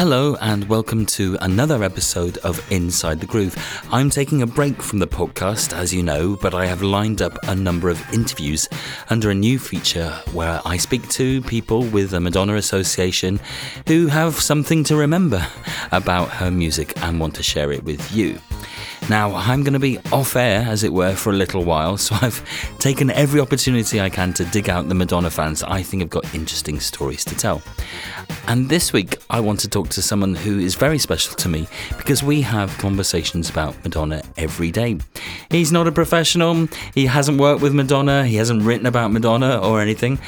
Hello, and welcome to another episode of Inside the Groove. I'm taking a break from the podcast, as you know, but I have lined up a number of interviews under a new feature where I speak to people with a Madonna association who have something to remember about her music and want to share it with you. Now, I'm going to be off air, as it were, for a little while, so I've taken every opportunity I can to dig out the Madonna fans I think have got interesting stories to tell. And this week, I want to talk to someone who is very special to me because we have conversations about Madonna every day. He's not a professional, he hasn't worked with Madonna, he hasn't written about Madonna or anything,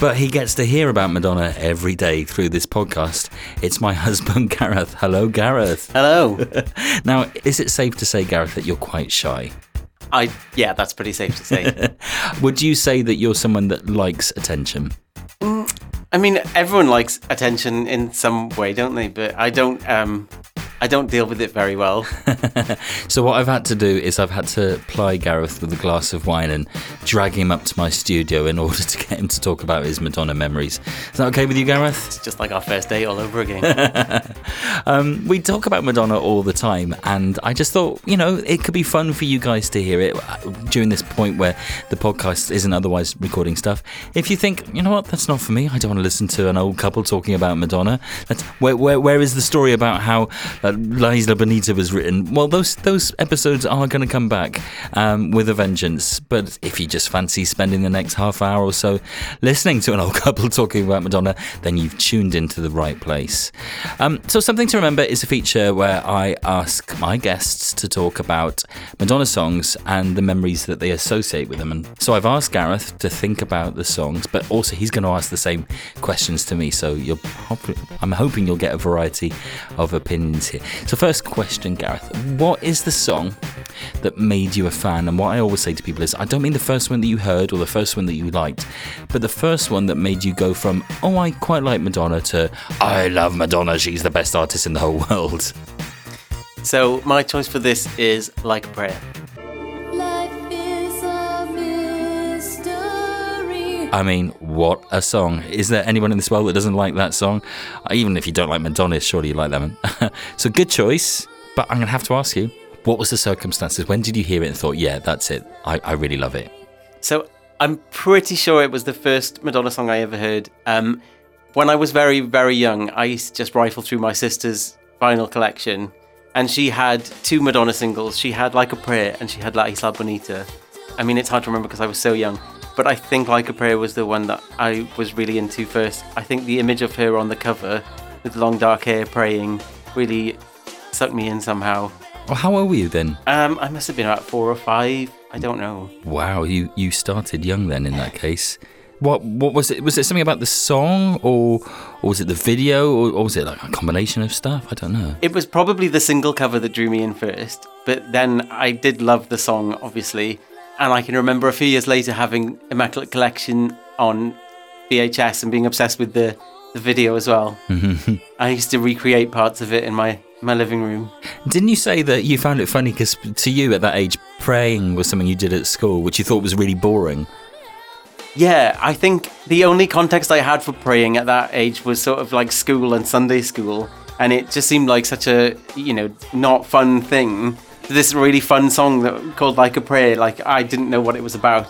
but he gets to hear about Madonna every day through this podcast. It's my husband, Gareth. Hello, Gareth. Hello. now, is it safe to say, Gareth, that you're quite shy? I yeah, that's pretty safe to say. Would you say that you're someone that likes attention? I mean, everyone likes attention in some way, don't they? But I don't. Um, I don't deal with it very well. so what I've had to do is I've had to ply Gareth with a glass of wine and drag him up to my studio in order to get him to talk about his Madonna memories. Is that okay with you, Gareth? It's just like our first date all over again. um, we talk about Madonna all the time, and I just thought, you know, it could be fun for you guys to hear it uh, during this point where the podcast isn't otherwise recording stuff. If you think, you know what, that's not for me, I don't want to listen to an old couple talking about Madonna. That's, where, where, where is the story about how uh, La Isla Bonita was written? Well, those those episodes are going to come back um, with a vengeance. But if you just fancy spending the next half hour or so listening to an old couple talking about Madonna, then you've tuned into the right place. Um, so, something to remember is a feature where I ask my guests to talk about Madonna songs and the memories that they associate with them. And so, I've asked Gareth to think about the songs, but also he's going to ask the same questions to me. So, you're, I'm hoping you'll get a variety of opinions here. So, first question, Gareth What is the song that made you a fan? And what I always say to people is I don't mean the first one that you heard or the first one that you liked, but the first one that made you go from, oh, I quite like Madonna to, I love Madonna, she's the best artist in the whole world. So, my choice for this is Like a Prayer. I mean, what a song. Is there anyone in this world that doesn't like that song? Even if you don't like Madonna, surely you like that one. so good choice, but I'm going to have to ask you, what was the circumstances? When did you hear it and thought, yeah, that's it. I, I really love it. So I'm pretty sure it was the first Madonna song I ever heard. Um, when I was very, very young, I used to just rifle through my sister's vinyl collection, and she had two Madonna singles. She had Like a Prayer and she had La Isla Bonita. I mean, it's hard to remember because I was so young but I think Like a Prayer was the one that I was really into first. I think the image of her on the cover with long dark hair praying really sucked me in somehow. Well, how old were you then? Um, I must have been about four or five. I don't know. Wow, you you started young then. In that case, what what was it? Was it something about the song, or or was it the video, or, or was it like a combination of stuff? I don't know. It was probably the single cover that drew me in first, but then I did love the song, obviously. And I can remember a few years later having Immaculate Collection on VHS and being obsessed with the, the video as well. I used to recreate parts of it in my, my living room. Didn't you say that you found it funny because to you at that age, praying was something you did at school, which you thought was really boring? Yeah, I think the only context I had for praying at that age was sort of like school and Sunday school. And it just seemed like such a, you know, not fun thing this really fun song that called Like a Prayer. Like I didn't know what it was about.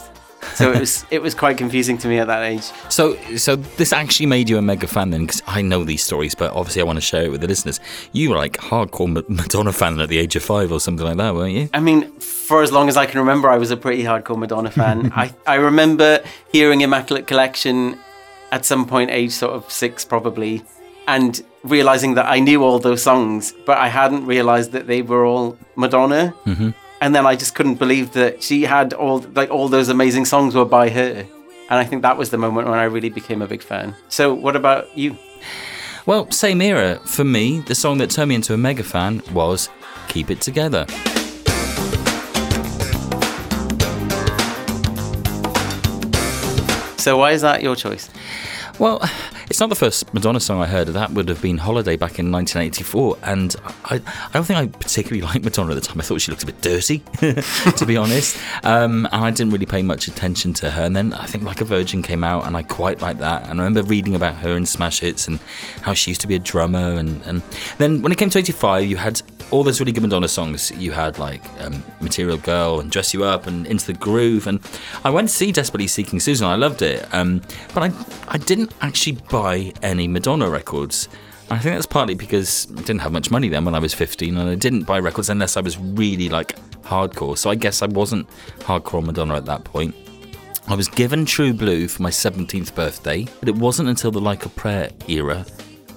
so it was it was quite confusing to me at that age. So so this actually made you a mega fan then, because I know these stories, but obviously I want to share it with the listeners. You were like hardcore Madonna fan at the age of five or something like that, weren't you? I mean, for as long as I can remember, I was a pretty hardcore Madonna fan. I I remember hearing Immaculate Collection at some point, age sort of six probably, and realizing that I knew all those songs, but I hadn't realized that they were all Madonna. Mm-hmm. And then I just couldn't believe that she had all like all those amazing songs were by her. And I think that was the moment when I really became a big fan. So, what about you? Well, same era. For me, the song that turned me into a mega fan was Keep It Together. So, why is that your choice? Well, It's not the first Madonna song I heard. That would have been Holiday back in 1984. And I, I don't think I particularly liked Madonna at the time. I thought she looked a bit dirty, to be honest. Um, and I didn't really pay much attention to her. And then I think Like a Virgin came out, and I quite liked that. And I remember reading about her in Smash Hits and how she used to be a drummer. And, and then when it came to 85, you had all those really good Madonna songs. You had like um, Material Girl and Dress You Up and Into the Groove. And I went to see Desperately Seeking Susan. I loved it. Um, but I, I didn't actually buy any Madonna records. I think that's partly because I didn't have much money then when I was 15 and I didn't buy records unless I was really like hardcore. So I guess I wasn't hardcore Madonna at that point. I was given True Blue for my 17th birthday, but it wasn't until the Like a Prayer era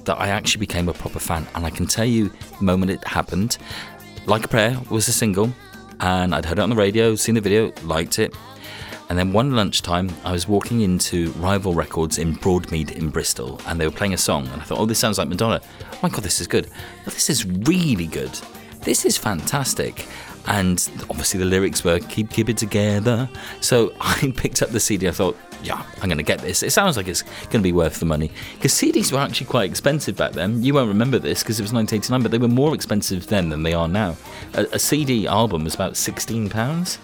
that I actually became a proper fan. And I can tell you the moment it happened, Like a Prayer was a single, and I'd heard it on the radio, seen the video, liked it. And then one lunchtime, I was walking into Rival Records in Broadmead in Bristol, and they were playing a song, and I thought, oh, this sounds like Madonna. Oh my god, this is good. Well, this is really good. This is fantastic. And obviously, the lyrics were keep keep it together. So I picked up the CD. I thought, yeah, I'm going to get this. It sounds like it's going to be worth the money because CDs were actually quite expensive back then. You won't remember this because it was 1989, but they were more expensive then than they are now. A, a CD album was about 16 pounds,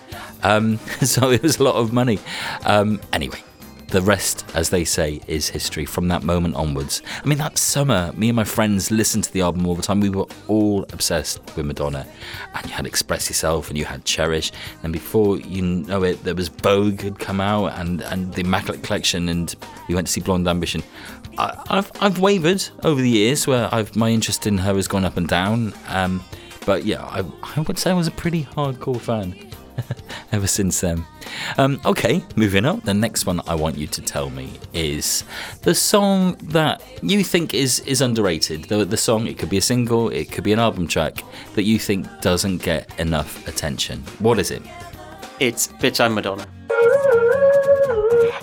um, so it was a lot of money. Um, anyway, the rest, as they say, is history from that moment onwards. I mean, that summer, me and my friends listened to the album all the time. We were all obsessed with Madonna. And you had Express Yourself and you had Cherish. And before you know it, there was Vogue had come out and, and the Immaculate Collection, and we went to see Blonde Ambition. I, have I've wavered over the years where I've, my interest in her has gone up and down. Um, but yeah, I, I would say I was a pretty hardcore fan ever since then. Um, okay, moving on. The next one I want you to tell me is the song that you think is is underrated. The, the song, it could be a single, it could be an album track that you think doesn't get enough attention. What is it? It's Bitch I'm Madonna.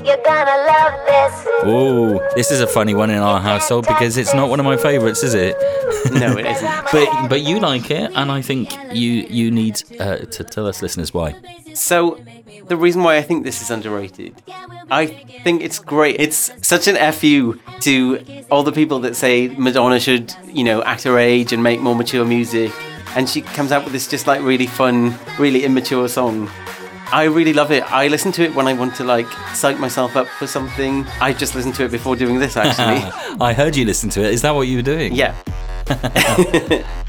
You're gonna love this. Oh, this is a funny one in our household because it's not one of my favourites, is it? No, it isn't. but but you like it, and I think you you need uh, to tell us listeners why. So, the reason why I think this is underrated, I think it's great. It's such an fu to all the people that say Madonna should, you know, act her age and make more mature music, and she comes out with this just like really fun, really immature song. I really love it. I listen to it when I want to like psych myself up for something. I just listened to it before doing this actually. I heard you listen to it. Is that what you were doing? Yeah.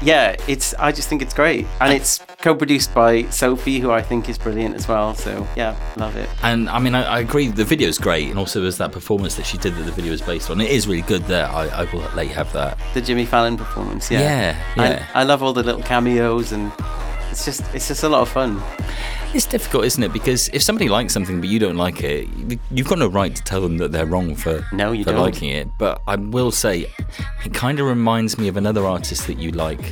yeah, it's. I just think it's great, and it's co-produced by Sophie, who I think is brilliant as well. So yeah, love it. And I mean, I, I agree. The video is great, and also there's that performance that she did that the video is based on. It is really good. There, I, I will let you have that. The Jimmy Fallon performance. Yeah, yeah. yeah. I, I love all the little cameos, and it's just it's just a lot of fun. It's difficult, isn't it? Because if somebody likes something but you don't like it, you've got no right to tell them that they're wrong for, no, you for don't. liking it. But I will say, it kind of reminds me of another artist that you like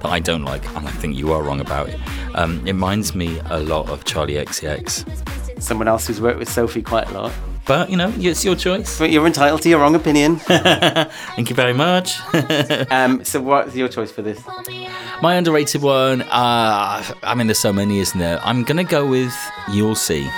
that I don't like, and I think you are wrong about it. Um, it reminds me a lot of Charli XCX. Someone else who's worked with Sophie quite a lot. But you know, it's your choice. But you're entitled to your wrong opinion. Thank you very much. um, so, what's your choice for this? My underrated one. Uh, I mean, there's so many, isn't there? I'm gonna go with "You'll See."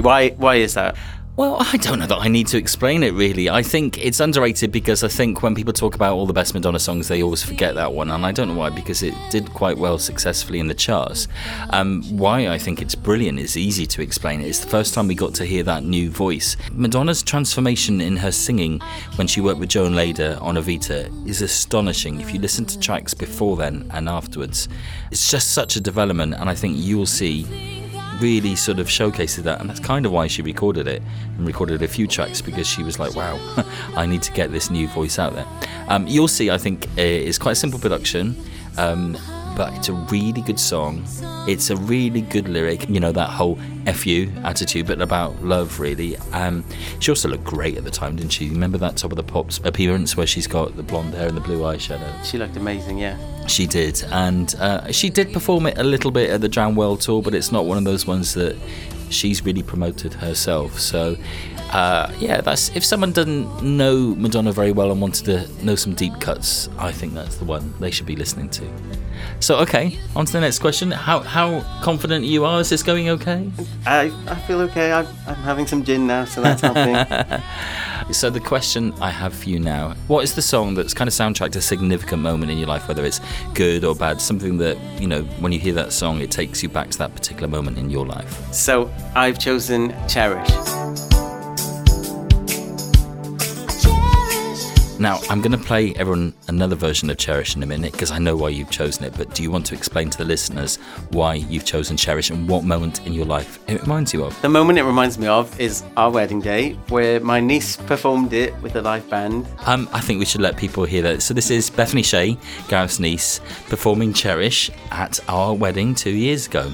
Why? Why is that? Well, I don't know that I need to explain it really. I think it's underrated because I think when people talk about all the best Madonna songs, they always forget that one, and I don't know why because it did quite well successfully in the charts. Um, why I think it's brilliant is easy to explain. It's the first time we got to hear that new voice. Madonna's transformation in her singing when she worked with Joan Lader on Evita is astonishing. If you listen to tracks before then and afterwards, it's just such a development, and I think you'll see really sort of showcases that, and that's kind of why she recorded it and recorded a few tracks because she was like, "Wow, I need to get this new voice out there." Um, you'll see. I think it's quite a simple production. Um, but it's a really good song. It's a really good lyric, you know, that whole FU attitude, but about love, really. Um, she also looked great at the time, didn't she? Remember that Top of the Pops appearance where she's got the blonde hair and the blue eyeshadow? She looked amazing, yeah. She did, and uh, she did perform it a little bit at the Drowned World tour, but it's not one of those ones that she's really promoted herself. So, uh, yeah, that's if someone doesn't know Madonna very well and wanted to know some deep cuts, I think that's the one they should be listening to. So, okay, on to the next question. How how confident you are? Is this going okay? I, I feel okay. I'm, I'm having some gin now, so that's helping. So the question I have for you now: What is the song that's kind of soundtracked a significant moment in your life, whether it's good or bad? Something that you know, when you hear that song, it takes you back to that particular moment in your life. so I've chosen Cherish. Now, I'm going to play everyone another version of Cherish in a minute because I know why you've chosen it. But do you want to explain to the listeners why you've chosen Cherish and what moment in your life it reminds you of? The moment it reminds me of is our wedding day, where my niece performed it with a live band. Um, I think we should let people hear that. So this is Bethany Shea, Gareth's niece, performing Cherish at our wedding two years ago.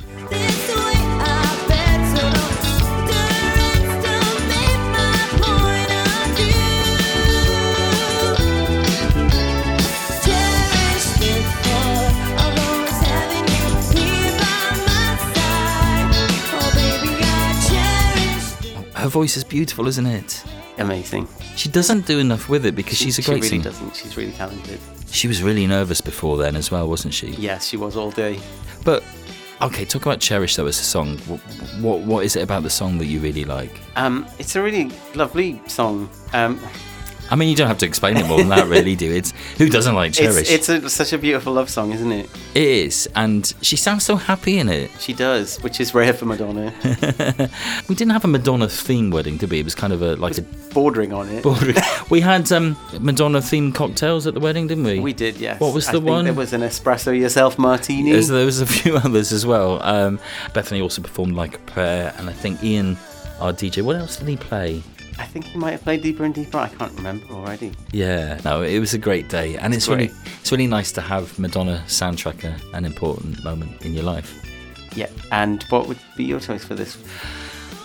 Voice is beautiful, isn't it? Amazing. She doesn't do enough with it because she's a great singer. she really singer. doesn't. She's really talented. She was really nervous before then as well, wasn't she? Yes, she was all day. But okay, talk about "Cherish" though as a song. What, what what is it about the song that you really like? Um, it's a really lovely song. Um, I mean, you don't have to explain it more than that, really, do it? Who doesn't like "Cherish"? it's it's a, such a beautiful love song, isn't it? It is, and she sounds so happy in it. She does, which is rare for Madonna. We didn't have a Madonna theme wedding, did we? It was kind of a like a Bordering on it. bordering. we had um, Madonna themed cocktails at the wedding, didn't we? We did, yes. What was I the one? There was an espresso yourself martini. There's, there was a few others as well. Um, Bethany also performed like a prayer, and I think Ian, our DJ, what else did he play? I think he might have played deeper and deeper. I can't remember already. Yeah, no, it was a great day, and it's really it's really nice to have Madonna soundtrack a, an important moment in your life. Yeah. And what would be your choice for this?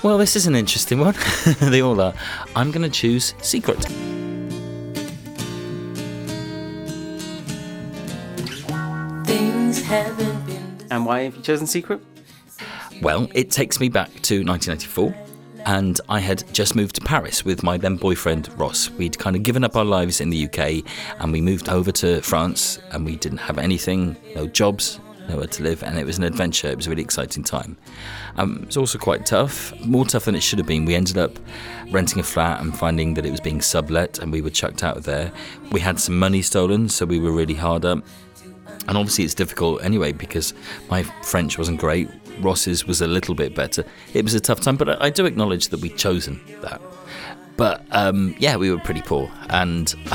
Well, this is an interesting one. they all are. I'm going to choose Secret. Things haven't been And why have you chosen Secret? Well, it takes me back to 1994. And I had just moved to Paris with my then boyfriend Ross. We'd kind of given up our lives in the UK and we moved over to France and we didn't have anything, no jobs, nowhere to live, and it was an adventure. It was a really exciting time. Um, it was also quite tough, more tough than it should have been. We ended up renting a flat and finding that it was being sublet and we were chucked out of there. We had some money stolen, so we were really hard up. And obviously, it's difficult anyway because my French wasn't great. Ross's was a little bit better. It was a tough time, but I, do acknowledge that we'd chosen that. But um, yeah, we were pretty poor. And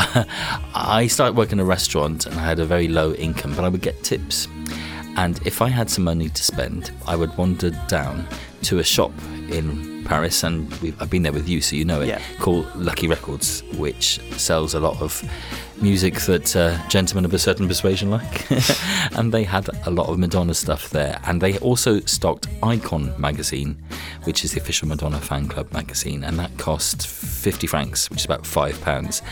I started working in a restaurant and I had a very low income, but I would get tips. And if I had some money to spend, I would wander down to a shop in Paris, and we've, I've been there with you, so you know it, Yeah. called Lucky Records, which sells a lot of music that uh, gentlemen of a certain persuasion like. and they had a lot of Madonna stuff there. And they also stocked Icon magazine, which is the official Madonna fan club magazine. And that cost 50 francs, which is about five pounds.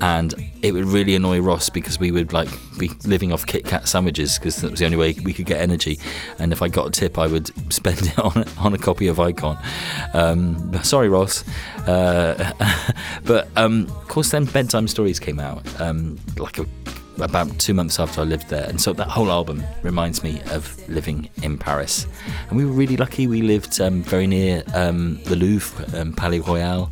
And it would really annoy Ross because we would like be living off Kit Kat sandwiches because that was the only way we could get energy. And if I got a tip, I would spend it on, on a copy of Icon. Um, sorry, Ross. Uh, but um, of course, then Bedtime Stories came out, um, like a, about two months after I lived there, and so that whole album reminds me of living in Paris. And we were really lucky. We lived um, very near um, the Louvre, um, Palais Royal.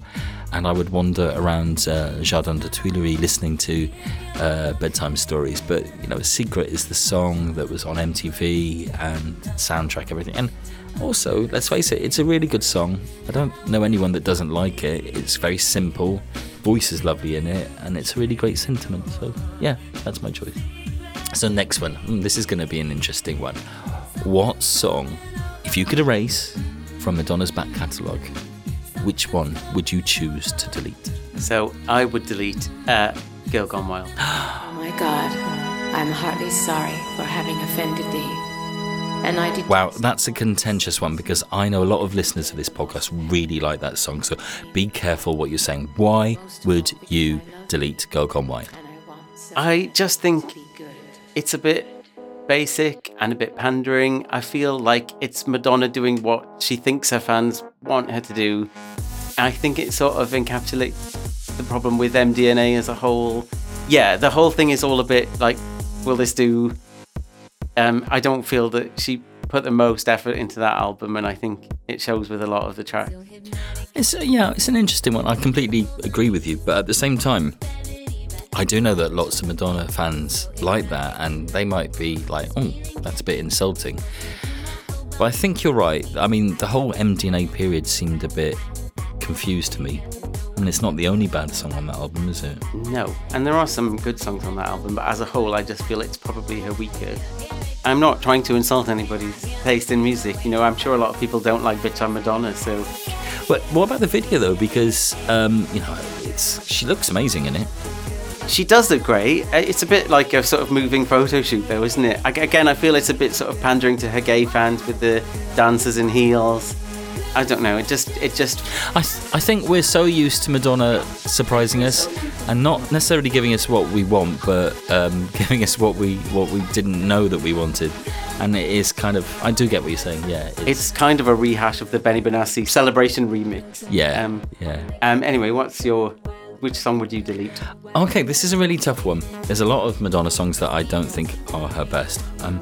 And I would wander around uh, Jardin de Tuileries listening to uh, bedtime stories. But you know, "Secret" is the song that was on MTV and soundtrack everything. And also, let's face it, it's a really good song. I don't know anyone that doesn't like it. It's very simple, voice is lovely in it, and it's a really great sentiment. So, yeah, that's my choice. So, next one. Hmm, this is going to be an interesting one. What song, if you could erase from Madonna's back catalogue, which one would you choose to delete? So I would delete uh, Girl Gone Wild. Oh my God, I'm heartily sorry for having offended thee. And I did. Wow, that's a contentious one because I know a lot of listeners of this podcast really like that song. So be careful what you're saying. Why would you delete Girl Gone Wild? I just think it's a bit basic and a bit pandering. I feel like it's Madonna doing what she thinks her fans want her to do. I think it sort of encapsulates the problem with MDNA as a whole. Yeah, the whole thing is all a bit like, will this do? Um, I don't feel that she put the most effort into that album, and I think it shows with a lot of the tracks. It's yeah, it's an interesting one. I completely agree with you, but at the same time, I do know that lots of Madonna fans like that, and they might be like, "Oh, that's a bit insulting." But I think you're right. I mean, the whole MDNA period seemed a bit confused to me. And it's not the only bad song on that album, is it? No, and there are some good songs on that album, but as a whole, I just feel it's probably her weaker. I'm not trying to insult anybody's taste in music. You know, I'm sure a lot of people don't like Bitch I'm Madonna, so. But what about the video though? Because um, you know, it's she looks amazing in it. She does look great. Uh, It's a bit like a sort of moving photo shoot, though, isn't it? Again, I feel it's a bit sort of pandering to her gay fans with the dancers in heels. I don't know. It just, it just, I, I think we're so used to Madonna surprising us and not necessarily giving us what we want, but um, giving us what we what we didn't know that we wanted. And it is kind of I do get what you're saying. Yeah, it's kind of a rehash of the Benny Benassi celebration remix. yeah, Um, yeah. um. Anyway, what's your, which song would you delete? Okay, this is a really tough one. There's a lot of Madonna songs that I don't think are her best. Um,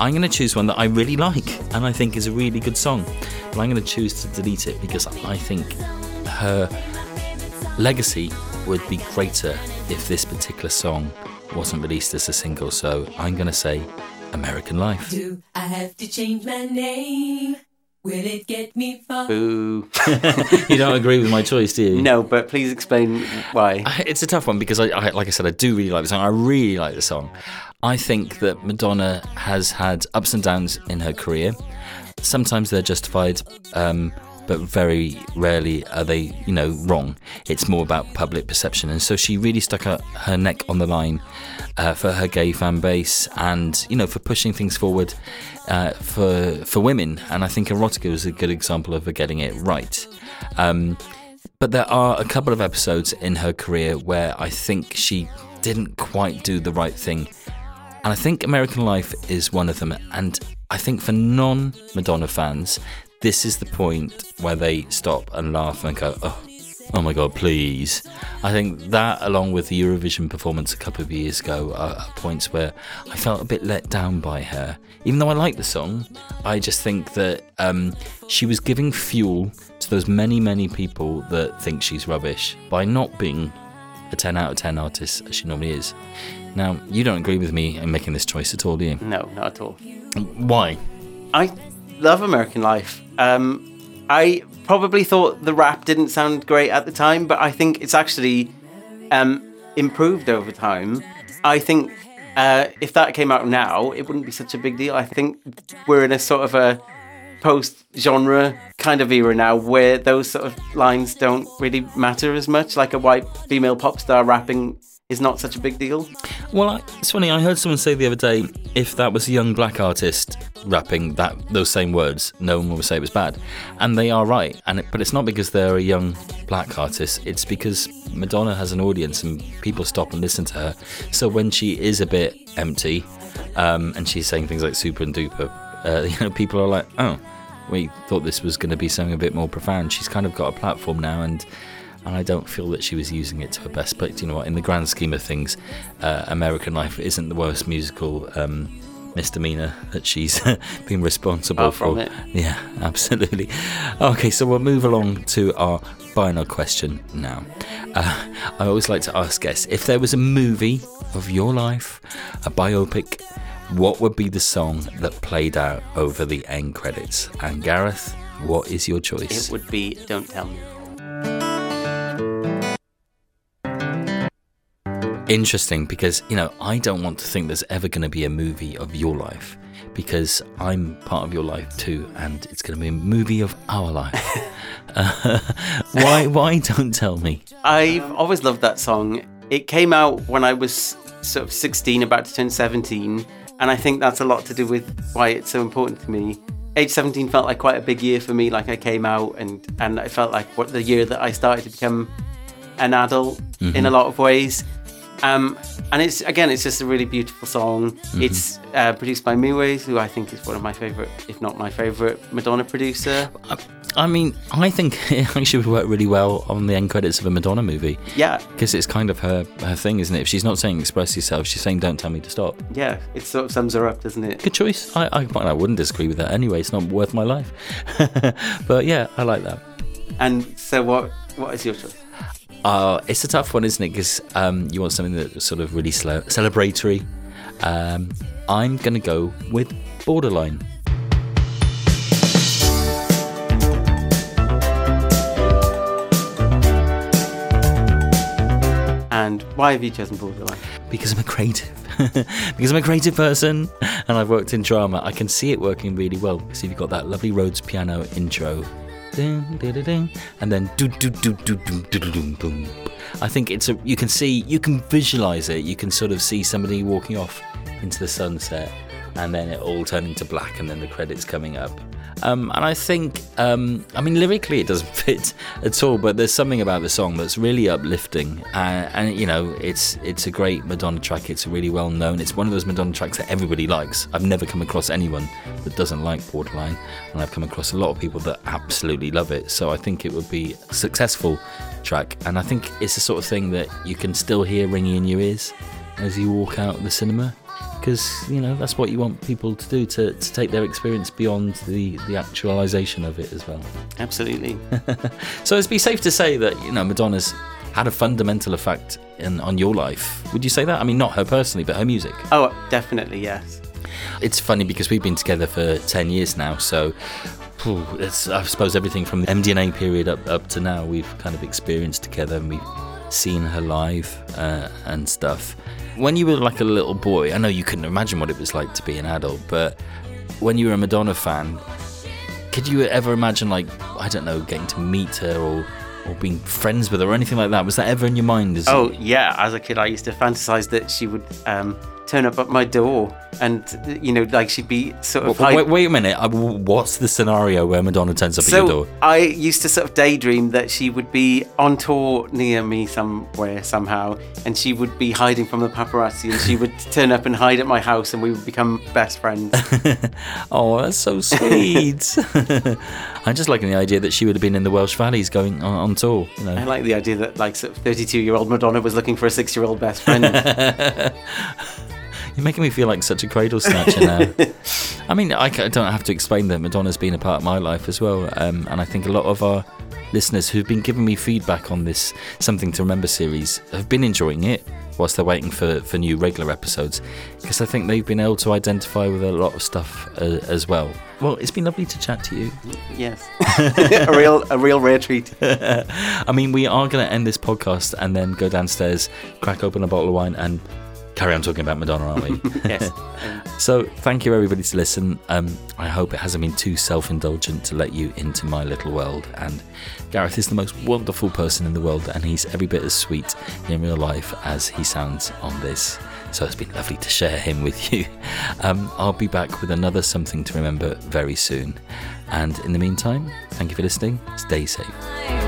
I'm going to choose one that I really like and I think is a really good song. But I'm going to choose to delete it because I think her legacy would be greater if this particular song wasn't released as a single. So I'm going to say American Life. Do I have to change my name? Will it get me far? Boo. you don't agree with my choice, do you? no, but please explain why. I- It's a tough one because, I, I, like I said, I do really like the song. I really like the song. I think that Madonna has had ups and downs in her career. Sometimes they're justified, um, but very rarely are they, you know, wrong. It's more about public perception, and so she really stuck her, her neck on the line uh, for her gay fan base, and you know, for pushing things forward uh, for for women. And I think Erotica was a good example of her getting it right. Um, but there are a couple of episodes in her career where I think she didn't quite do the right thing. And I think American Life is one of them. And I think for non Madonna fans, this is the point where they stop and laugh and go, oh, oh my God, please. I think that, along with the Eurovision performance a couple of years ago, are, points where I felt a bit let down by her. Even though I like the song, I just think that um, she was giving fuel to those many, many people that think she's rubbish by not being a 10 out of 10 artist as she normally is. Now, you don't agree with me in making this choice at all, do you? No, not at all. Why? I love American Life. Um, I probably thought the rap didn't sound great at the time, but I think it's actually um, improved over time. I think uh, if that came out now, it wouldn't be such a big deal. I think we're in a sort of a post genre kind of era now where those sort of lines don't really matter as much. Like a white female pop star rapping is not such a big deal. Well, I, it's funny. I heard someone say the other day, if that was a young black artist rapping that those same words, no one would say it was bad, and they are right. And it, but it's not because they're a young black artist. It's because Madonna has an audience and people stop and listen to her. So when she is a bit empty, um, and she's saying things like super and duper, uh, you know, people are like, oh, we thought this was going to be something a bit more profound. She's kind of got a platform now, and and I don't feel that she was using it to her best. But you know what? In the grand scheme of things, uh, American Life isn't the worst musical um, misdemeanor that she's been responsible for. it. Yeah, absolutely. Okay, so we'll move along to our final question now. Uh, I always like to ask guests if there was a movie of your life, a biopic. What would be the song that played out over the end credits? And Gareth, what is your choice? It would be Don't Tell Me. Interesting because you know I don't want to think there's ever going to be a movie of your life because I'm part of your life too, and it's going to be a movie of our life. uh, why? Why don't tell me? I've always loved that song. It came out when I was sort of 16, about to turn 17, and I think that's a lot to do with why it's so important to me. Age 17 felt like quite a big year for me. Like I came out, and and I felt like what the year that I started to become an adult in a lot of ways. Um, and it's again, it's just a really beautiful song. Mm-hmm. It's uh, produced by Mirwais, who I think is one of my favorite, if not my favorite, Madonna producer. I mean, I think it actually would work really well on the end credits of a Madonna movie Yeah, because it's kind of her her thing, isn't it? If she's not saying express yourself, she's saying don't tell me to stop. yeah, it sort of sums her up, doesn't it? Good choice. I I, I wouldn't disagree with that anyway. It's not worth my life. but yeah, I like that. And so, what what is your choice? Uh, it's a tough one, isn't it? Because um, you want something that's sort of really slow, celebratory. Um, I'm going to go with Borderline. And why have you chosen Borderline? because I'm a creative. because I'm a creative person and I've worked in drama, I can see it working really well. See, So you've got that lovely Rhodes piano intro. And then. I think it's a you can see you can visualize it. You can sort of see somebody walking off into the sunset and then it all turning to black and then the credits coming up. Um, and I think, um, I mean, lyrically it doesn't fit at all, but there's something about the song that's really uplifting. Uh, and you know, it's it's a great Madonna track. It's really well known. It's one of those Madonna tracks that everybody likes. I've never come across anyone that doesn't like Borderline, and I've come across a lot of people that absolutely love it. So I think it would be a successful track, and I think it's the sort of thing that you can still hear ringing in your ears as you walk out of the cinema because you know that's what you want people to do to, to take their experience beyond the the actualization of it as well. Absolutely. so it'd be safe to say that you know madonna's had a fundamental effect in, on your life. Would you say that? I mean not her personally but her music. Oh, definitely, yes. it's funny because we've been together for 10 years now so phew, it's i suppose everything from the mdna period up, up to now we've kind of experienced together and we've seen her live uh, and stuff when you were like a little boy i know you couldn't imagine what it was like to be an adult but when you were a madonna fan could you ever imagine like i don't know getting to meet her or or being friends with her or anything like that was that ever in your mind as Oh, yeah. As a kid, I used to fantasize that she would um, turn up at my door and, you know, like she'd be sort of. Wait, wait, wait a minute. uh, What's the scenario where Madonna turns up at your So door? I used to sort of daydream that she would be on tour near me somewhere somehow, and she would be hiding from the paparazzi, and she would turn up and hide at my house, and we would become best friends. Oh, that's so sweet. I'm just liking the idea that she would have been in the Welsh Valleys going on, on tour. You I like the idea that like sort of 32 year old Madonna was looking for a six year old best friend. You're making me feel like such a cradle snatcher now. I mean, I don't have to explain that Madonna's been a part of my life as well. Um, and I think a lot of our listeners who've been giving me feedback on this Something to Remember series have been enjoying it whilst they're waiting for, for new regular episodes because I think they've been able to identify with a lot of stuff uh, as well. Well, it's been lovely to chat to you. yes, a real a real rare treat. I mean, we are going to end this podcast and then go downstairs, crack open a bottle of wine, and carry on talking about Madonna, aren't we? Yes. so, thank you everybody to listen. Um, I hope it hasn't been too self-indulgent to let you into my little world. And Gareth is the most wonderful person in the world, and he's every bit as sweet in real life as he sounds on this. So it's been lovely to share him with you. Um, I'll be back with another something to remember very soon. And in the meantime, thank you for listening. Stay safe. I